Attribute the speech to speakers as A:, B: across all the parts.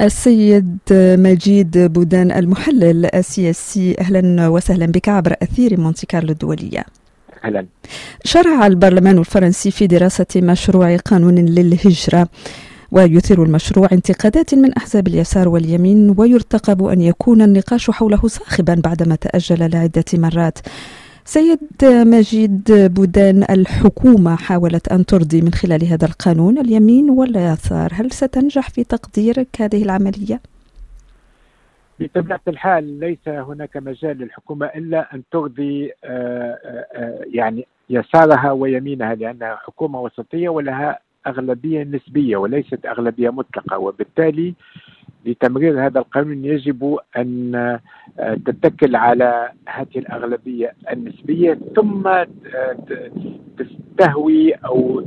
A: السيد مجيد بودان المحلل السياسي أهلا وسهلا بك عبر أثير مونتي كارلو الدولية.
B: أهلا.
A: شرع البرلمان الفرنسي في دراسة مشروع قانون للهجرة. ويثير المشروع انتقادات من أحزاب اليسار واليمين ويرتقب أن يكون النقاش حوله صاخبا بعدما تأجل لعدة مرات. سيد مجيد بودان الحكومة حاولت أن ترضي من خلال هذا القانون اليمين واليسار هل ستنجح في تقديرك هذه العملية؟
B: بطبيعة الحال ليس هناك مجال للحكومة إلا أن ترضي آه، آه، آه، يعني يسارها ويمينها لأنها حكومة وسطية ولها أغلبية نسبية وليست أغلبية مطلقة وبالتالي لتمرير هذا القانون يجب أن آه، تتكل على هذه الأغلبية النسبية ثم آه، تستهوي أو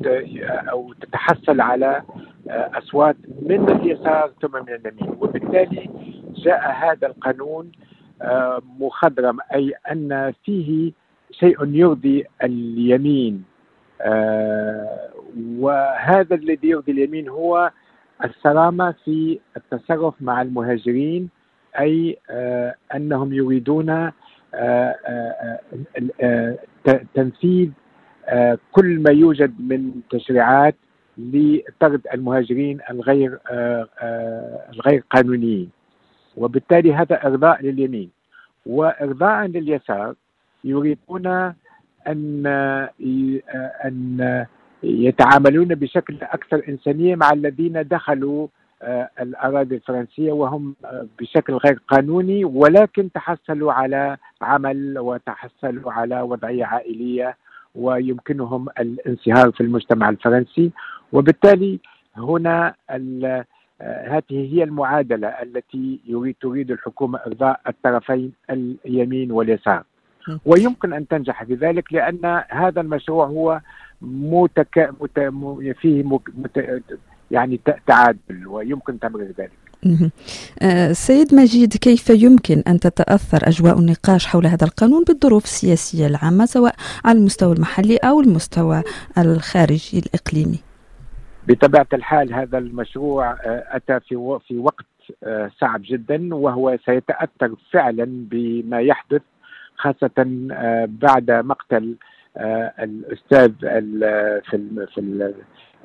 B: أو تتحصل على آه، أصوات من اليسار ثم من اليمين. وبالتالي جاء هذا القانون مخضرم أي أن فيه شيء يرضي اليمين. وهذا الذي يرضي اليمين هو السلامة في التصرف مع المهاجرين أي آه أنهم يريدون آه آه, تنفيذ كل ما يوجد من تشريعات لطرد المهاجرين الغير الغير قانونيين. وبالتالي هذا إرضاء لليمين. وإرضاء لليسار يريدون أن أن يتعاملون بشكل أكثر إنسانية مع الذين دخلوا آه، الأراضي الفرنسية وهم آه، بشكل غير قانوني ولكن تحصلوا على عمل وتحصلوا على وضعية عائلية ويمكنهم الانصهار في المجتمع الفرنسي. وبالتالي هنا آه، هذه هي المعادلة التي يريد تريد الحكومة إرضاء الطرفين اليمين واليسار. ويمكن أن تنجح في ذلك لأن هذا المشروع هو متك... مت... فيه مت... يعني تعادل ويمكن تمرير ذلك.
A: آه، سيد مجيد كيف يمكن أن تتأثر أجواء النقاش حول هذا القانون بالظروف السياسية العامة سواء على المستوى المحلي أو المستوى الخارجي الإقليمي؟
B: بطبيعة الحال هذا المشروع آه، أتى في في وقت آه، صعب جدا وهو سيتأثر فعلا بما يحدث خاصة بعد مقتل الأستاذ في في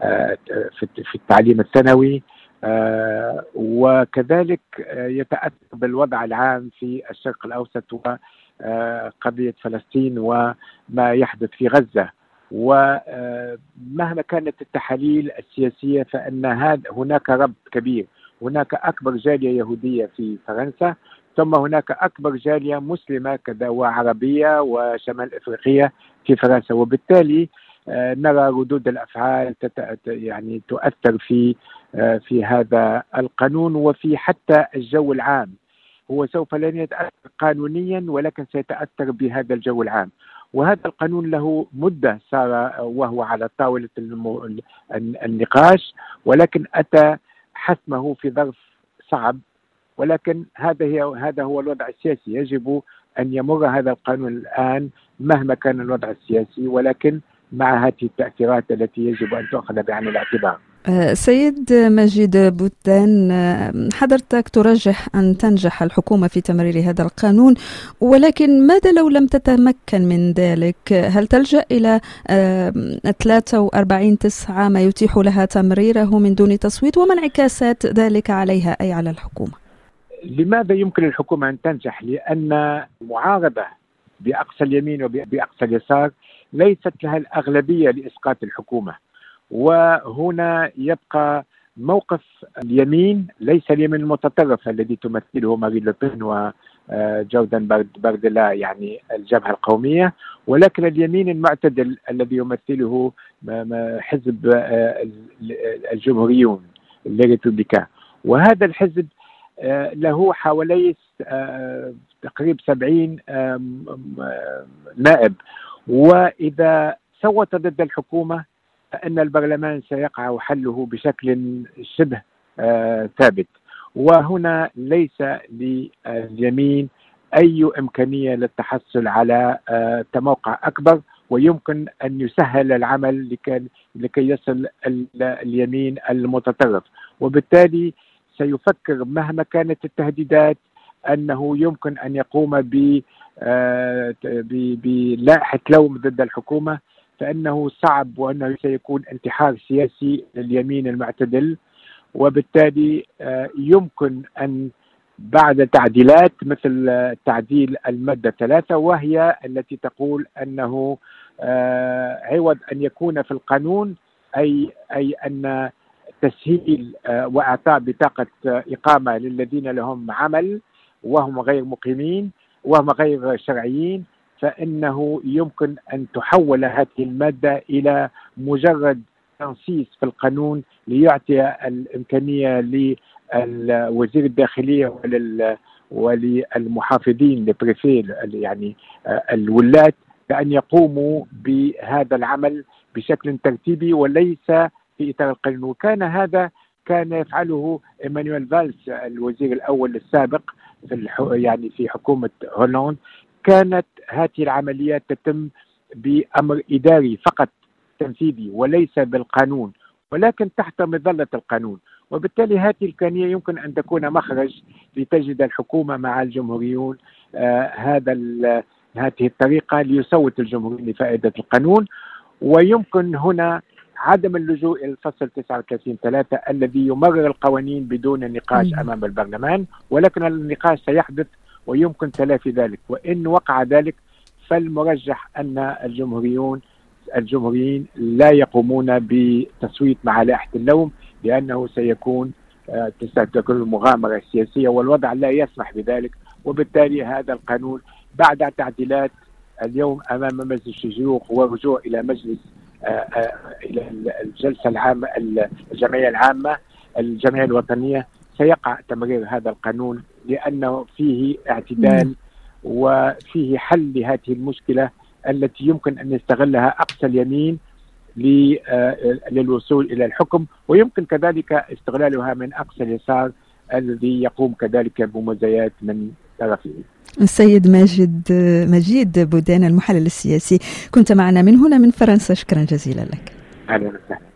B: آه، في التعليم الثانوي آه، وكذلك يتأثر بالوضع العام في الشرق الأوسط وقضيه فلسطين وما يحدث في غزة. ومهما كانت التحاليل السياسية فإن هناك ربط كبير هناك أكبر جالية يهودية في فرنسا ثم هناك أكبر جالية مسلمة كذا وعربيه وشمال إفريقية في فرنسا. وبالتالي آه، نرى ردود الأفعال يعني تؤثر في آه، في هذا القانون وفي حتى الجو العام. هو سوف لن يتأثر قانونيا ولكن سيتأثر بهذا الجو العام. وهذا القانون له مدة صار وهو على طاولة النقاش ولكن أتى حسمه في ظرف صعب. ولكن هذا هي هذا هو الوضع السياسي. يجب أن يمر هذا القانون الآن مهما كان الوضع السياسي ولكن مع هذه التأثيرات التي يجب أن تؤخذ بعين الاعتبار.
A: أه، سيد مجيد بوتان أه، حضرتك ترجح أن تنجح الحكومة في تمرير هذا القانون ولكن ماذا لو لم تتمكن من ذلك؟ هل تلجأ إلى 43 أه، تسعة ما يتيح لها تمريره من دون تصويت؟ وما انعكاسات ذلك عليها أي على الحكومة؟
B: لماذا يمكن للحكومة أن تنجح؟ لأن معارضة بأقصى اليمين وبأقصى اليسار ليست لها الأغلبية لإسقاط الحكومة. وهنا يبقى موقف اليمين ليس اليمين المتطرف الذي تمثله مارين لوبين وجوردن باردلا يعني الجبهة القومية ولكن اليمين المعتدل الذي يمثله حزب آه، الجمهوريون وهذا الحزب له حوالي آه، تقريب 70 نائب. وإذا صوت ضد الحكومة فإن البرلمان سيقع حله بشكل شبه آه، ثابت. وهنا ليس لليمين أي إمكانية للتحصل على تموقع أكبر. ويمكن أن يسهل العمل لكي يصل اليمين المتطرف. وبالتالي سيفكر مهما كانت التهديدات أنه يمكن أن يقوم ب بلائحة لوم ضد الحكومة فإنه صعب وأنه سيكون انتحار سياسي لليمين المعتدل. وبالتالي يمكن أن بعد تعديلات مثل تعديل المادة ثلاثة وهي التي تقول آه، عوض أن يكون في القانون أي أي أن تسهيل آه، وإعطاء بطاقة إقامة للذين لهم عمل وهم غير مقيمين وهم غير شرعيين فإنه يمكن أن تحول هذه المادة إلى مجرد تنصيص في القانون ليعطي الإمكانية وزير الداخلية ولل وللمحافظين لبريفي يعني آه، الولاة بأن يقوموا بهذا العمل بشكل ترتيبي وليس في إطار القانون. وكان هذا كان يفعله إيمانويل فالس الوزير الأول السابق في. يعني في حكومة هولندا. كانت هذه العمليات تتم بأمر إداري فقط تنفيذي وليس بالقانون ولكن تحت مظلة القانون. وبالتالي هذه الإمكانية يمكن أن تكون مخرج لتجد الحكومة مع الجمهوريون آه هذا هذه الطريقة ليصوت الجمهوريين لفائدة القانون. ويمكن هنا عدم اللجوء إلى الفصل 39 3 الذي يمرر القوانين بدون نقاش أمام البرلمان ولكن النقاش سيحدث ويمكن تلافي ذلك. وإن وقع ذلك فالمرجح أن الجمهوريون الجمهوريين لا يقومون بتصويت مع لائحة اللوم لأنه سيكون آه، ستكون مغامرة سياسية والوضع لا يسمح بذلك. وبالتالي هذا القانون بعد تعديلات اليوم أمام مجلس الشيوخ ورجوع إلى مجلس آه، آه، إلى الجلسة العامة الجمعية العامة الجمعية الوطنية. سيقع تمرير هذا القانون لأنه فيه اعتدال وفيه حل لهذه المشكلة التي يمكن أن يستغلها أقصى اليمين للوصول إلى الحكم. ويمكن كذلك استغلالها من أقصى اليسار الذي يقوم كذلك بمزايات من طرفه.
A: السيد ماجد مجيد بودان المحلل السياسي كنت معنا من هنا من فرنسا شكرا جزيلا لك.
B: أهلا وسهلا.